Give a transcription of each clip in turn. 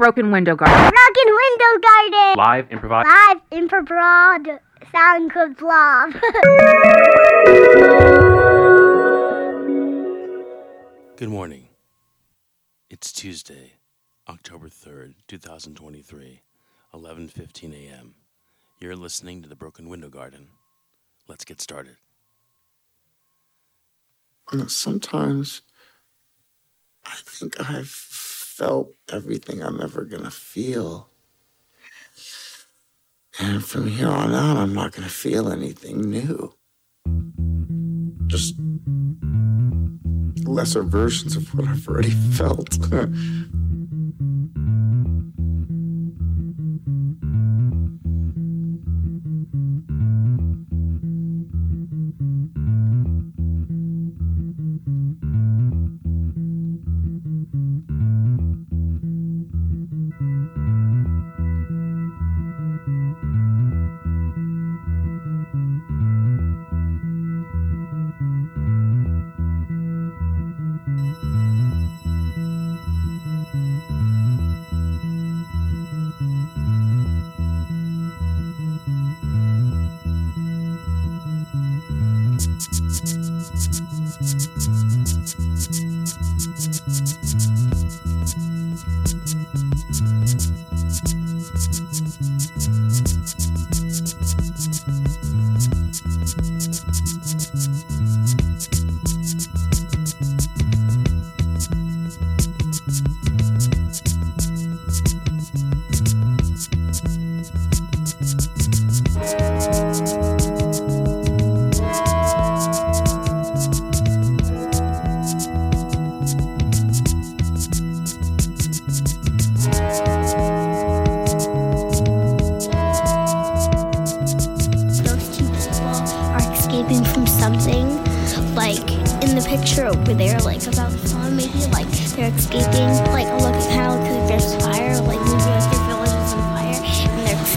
Broken Window Garden. Broken Window Garden. Live improv. Live improv. Sound good blog. good morning. It's Tuesday, October 3rd, 2023, 11:15 a.m. You're listening to The Broken Window Garden. Let's get started. Sometimes I think I've felt everything I'm ever going to feel. And from here on out, I'm not going to feel anything new. Just lesser versions of what I've already felt.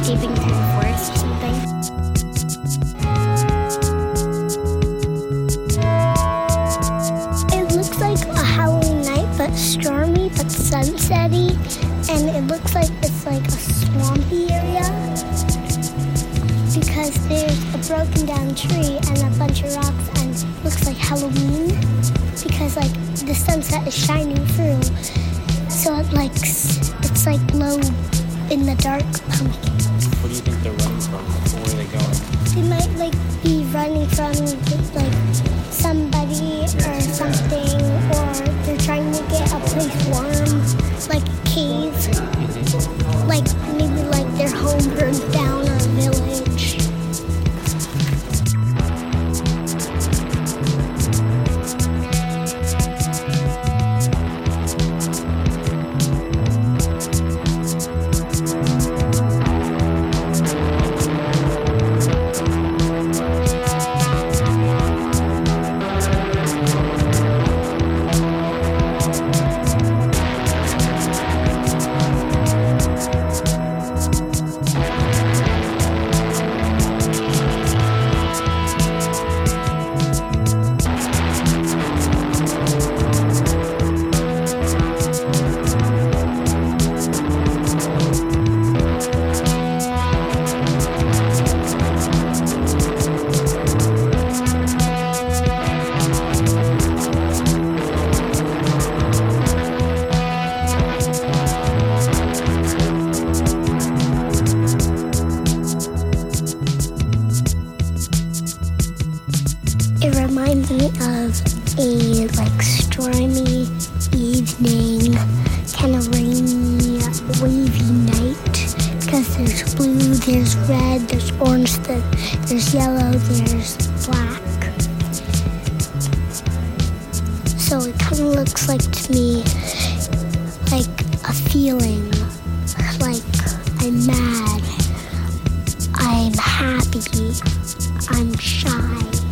escaping through the forest. I'm shy.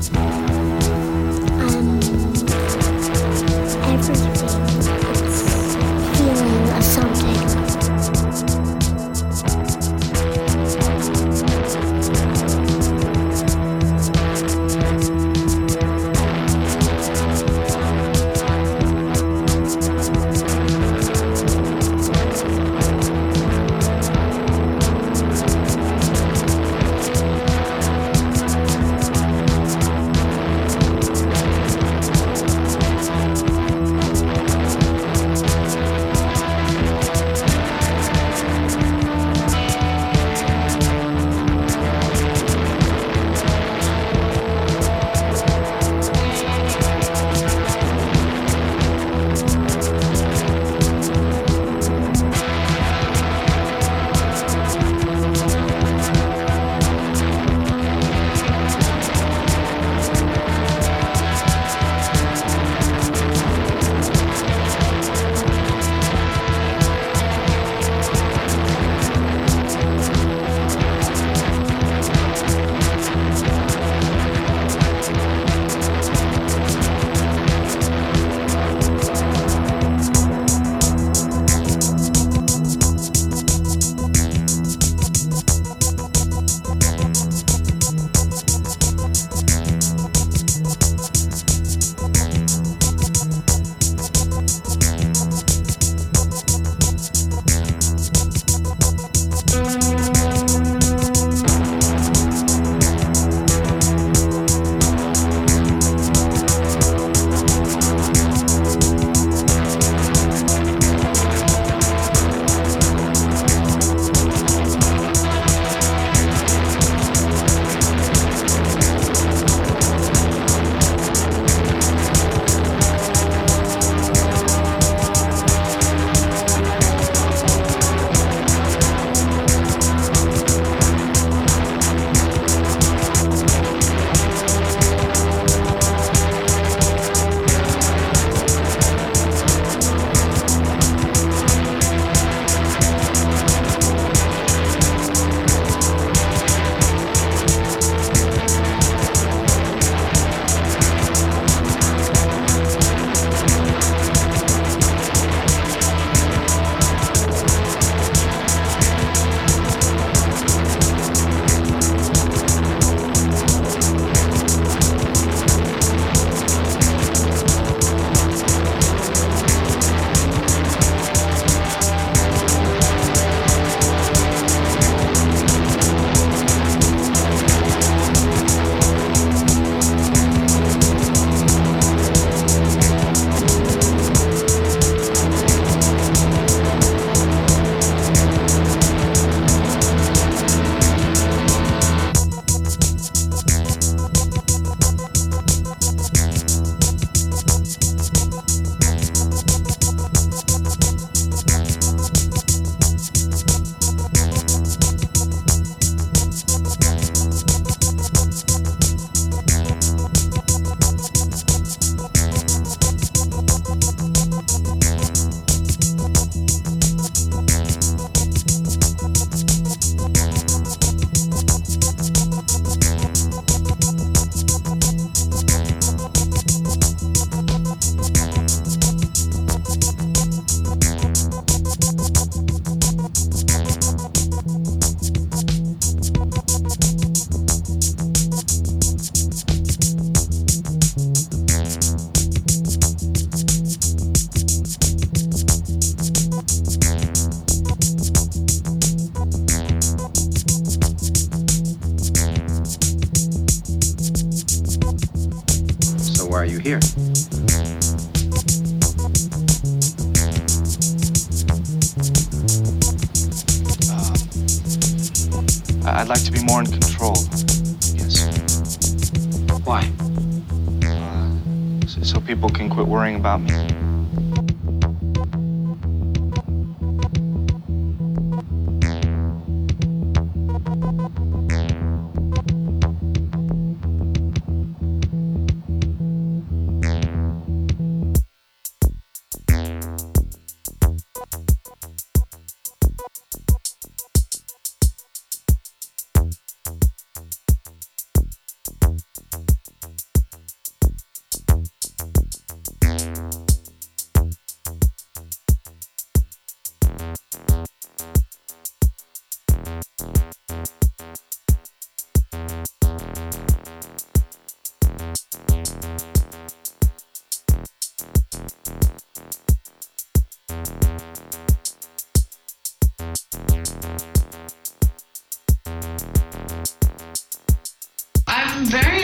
Quit worrying about me.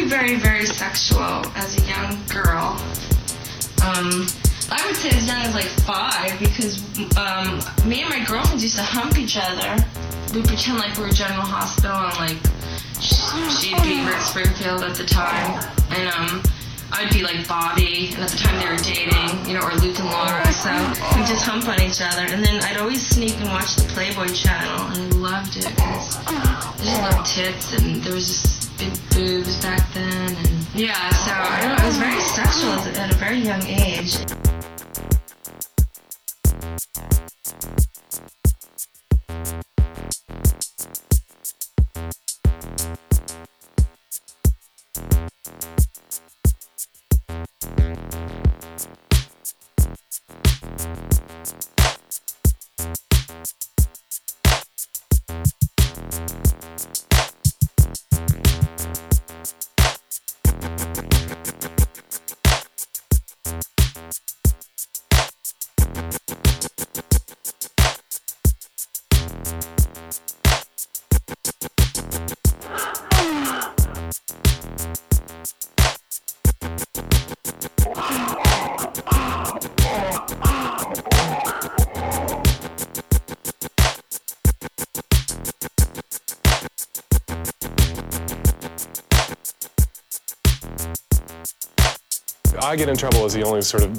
Very, very, sexual as a young girl. Um, I would say as young as like five because um, me and my girlfriends used to hump each other. We pretend like we were General Hospital and like she'd be Rick Springfield at the time, and um, I'd be like Bobby, and at the time they were dating, you know, or Luke and Laura. So we'd just hump on each other, and then I'd always sneak and watch the Playboy Channel, and I loved it because I just loved tits, and there was just big boobs back then, and yeah. So I, I was very sexual at at a very young age. I get in trouble as the only sort of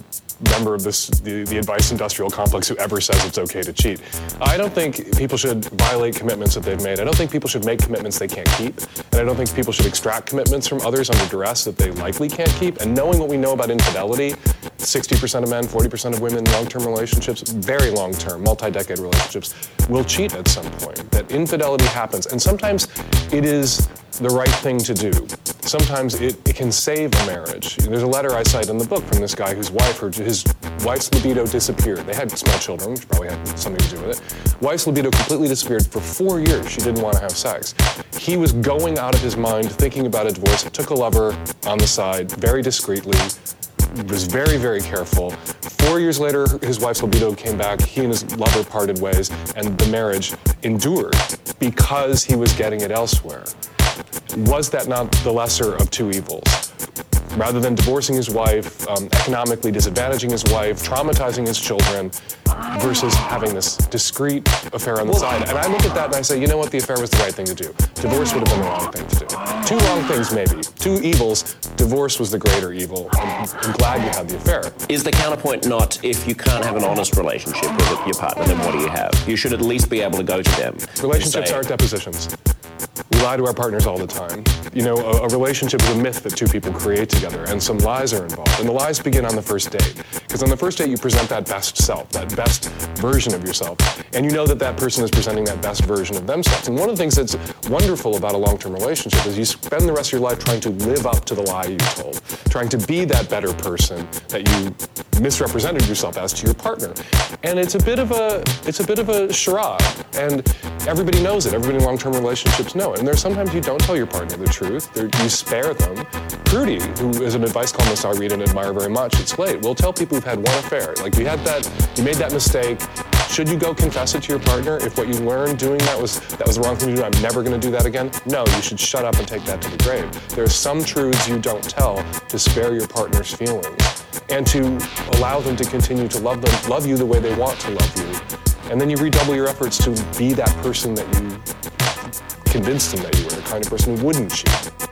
member of this the, the advice industrial complex who ever says it's okay to cheat. I don't think people should violate commitments that they've made. I don't think people should make commitments they can't keep. And I don't think people should extract commitments from others under duress that they likely can't keep. And knowing what we know about infidelity, 60% of men, 40% of women long-term relationships, very long-term, multi-decade relationships, will cheat at some point. That infidelity happens. And sometimes it is the right thing to do. Sometimes it, it can save a marriage. There's a letter I cite in the book from this guy whose wife, her, his wife's libido disappeared. They had small children, which probably had something to do with it. Wife's libido completely disappeared for four years. She didn't want to have sex. He was going out of his mind thinking about a divorce. Took a lover on the side, very discreetly, was very, very careful. Four years later, his wife's libido came back. He and his lover parted ways, and the marriage endured because he was getting it elsewhere. Was that not the lesser of two evils? Rather than divorcing his wife, um, economically disadvantaging his wife, traumatizing his children, versus having this discreet affair on the side. And I look at that and I say, you know what, the affair was the right thing to do. Divorce would have been the wrong thing to do. Two wrong things, maybe. Two evils. Divorce was the greater evil. I'm, I'm glad you had the affair. Is the counterpoint not if you can't have an honest relationship with your partner, then what do you have? You should at least be able to go to them. Relationships say, are depositions. We lie to our partners all the time. You know, a, a relationship is a myth that two people create together, and some lies are involved. And the lies begin on the first date. Because on the first date, you present that best self, that best version of yourself. And you know that that person is presenting that best version of themselves. And one of the things that's wonderful about a long term relationship is you spend the rest of your life trying to live up to the lie you told, trying to be that better person that you misrepresented yourself as to your partner. And it's a bit of a it's a bit of a charade. And everybody knows it. Everybody in long-term relationships know it. And there's sometimes you don't tell your partner the truth. You spare them. Prudie, who is an advice columnist I read and admire very much, at Slate. We'll tell people who've had one affair. Like you had that, you made that mistake. Should you go confess it to your partner if what you learned doing that was that was the wrong thing to do? I'm never going to do that again. No, you should shut up and take that to the grave. There are some truths you don't tell to spare your partner's feelings and to allow them to continue to love them, love you the way they want to love you. And then you redouble your efforts to be that person that you convinced them that you were, the kind of person who wouldn't cheat.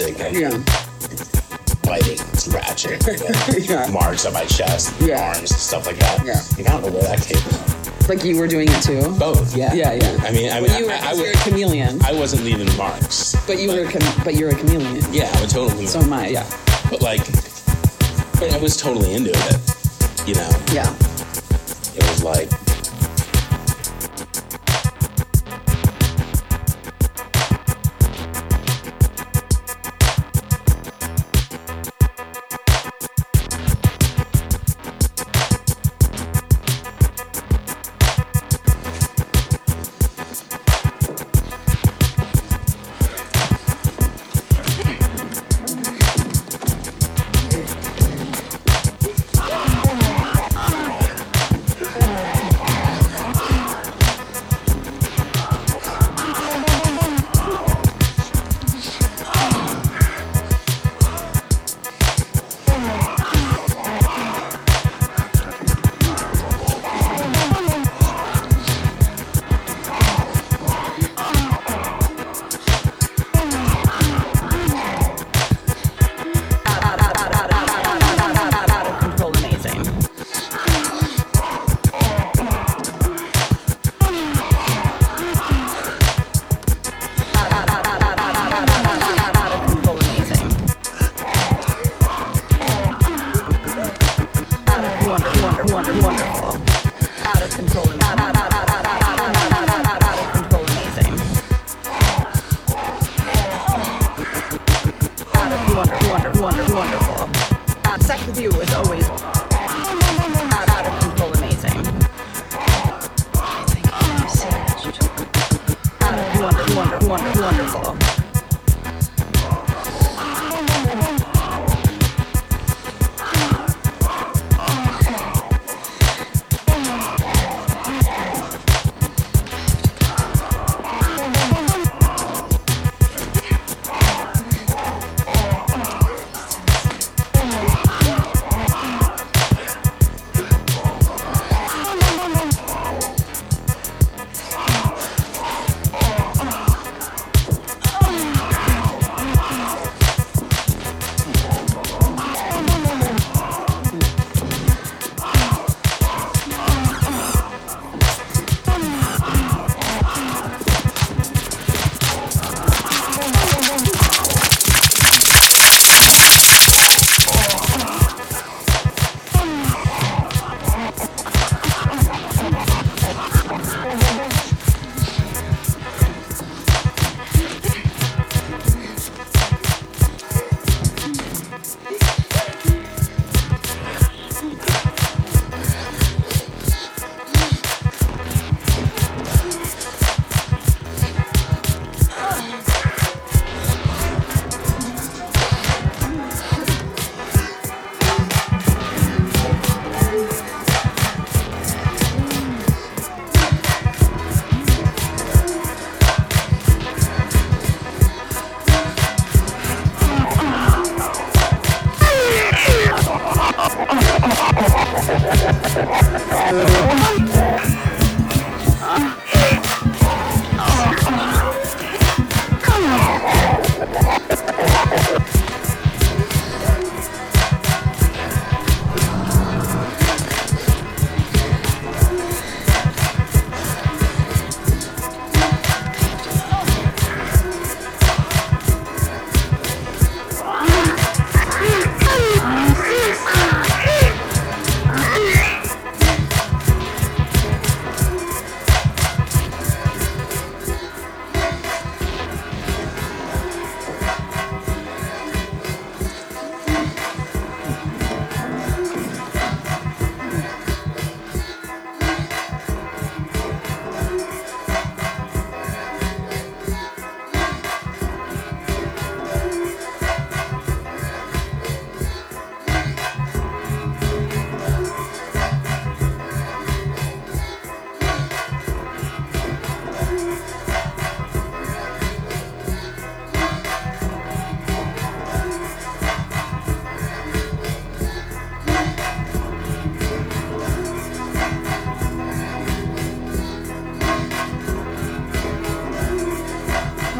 And Yeah. biting, scratching, Yeah. marks on my chest, Yeah. arms, stuff like that. Yeah. Like, I don't know where that came from. Like you were doing it too. Both, yeah. Yeah, yeah. I mean, I mean, you were, I, I, 'cause I, you're a chameleon. I wasn't leaving marks. But you were, a chame- but you're a chameleon. Yeah, I would totally. So am I. Yeah. But like, but I was totally into it. You know, Yeah. it was like you is always out, of control, amazing. Out of wonder, wonder, wonder, wonderful.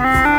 I'm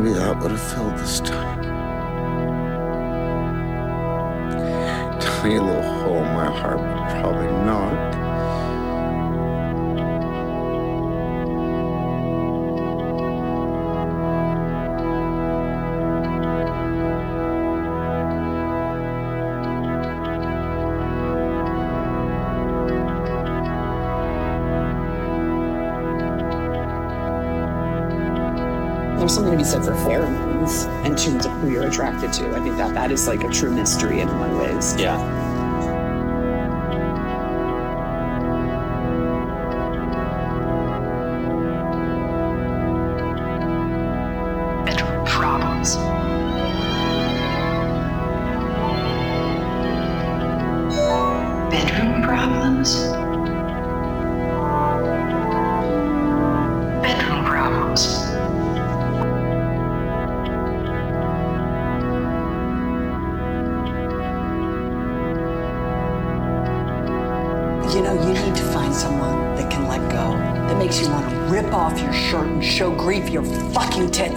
Maybe that would have filled this time. tiny little hole in my heart, probably not. There's something to be said for pheromones in terms of who you're attracted to. I think that that is like a true mystery in a lot of ways. Yeah.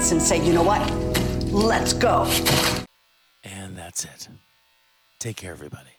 Tits and say, you know what? Let's go. And that's it. Take care, everybody.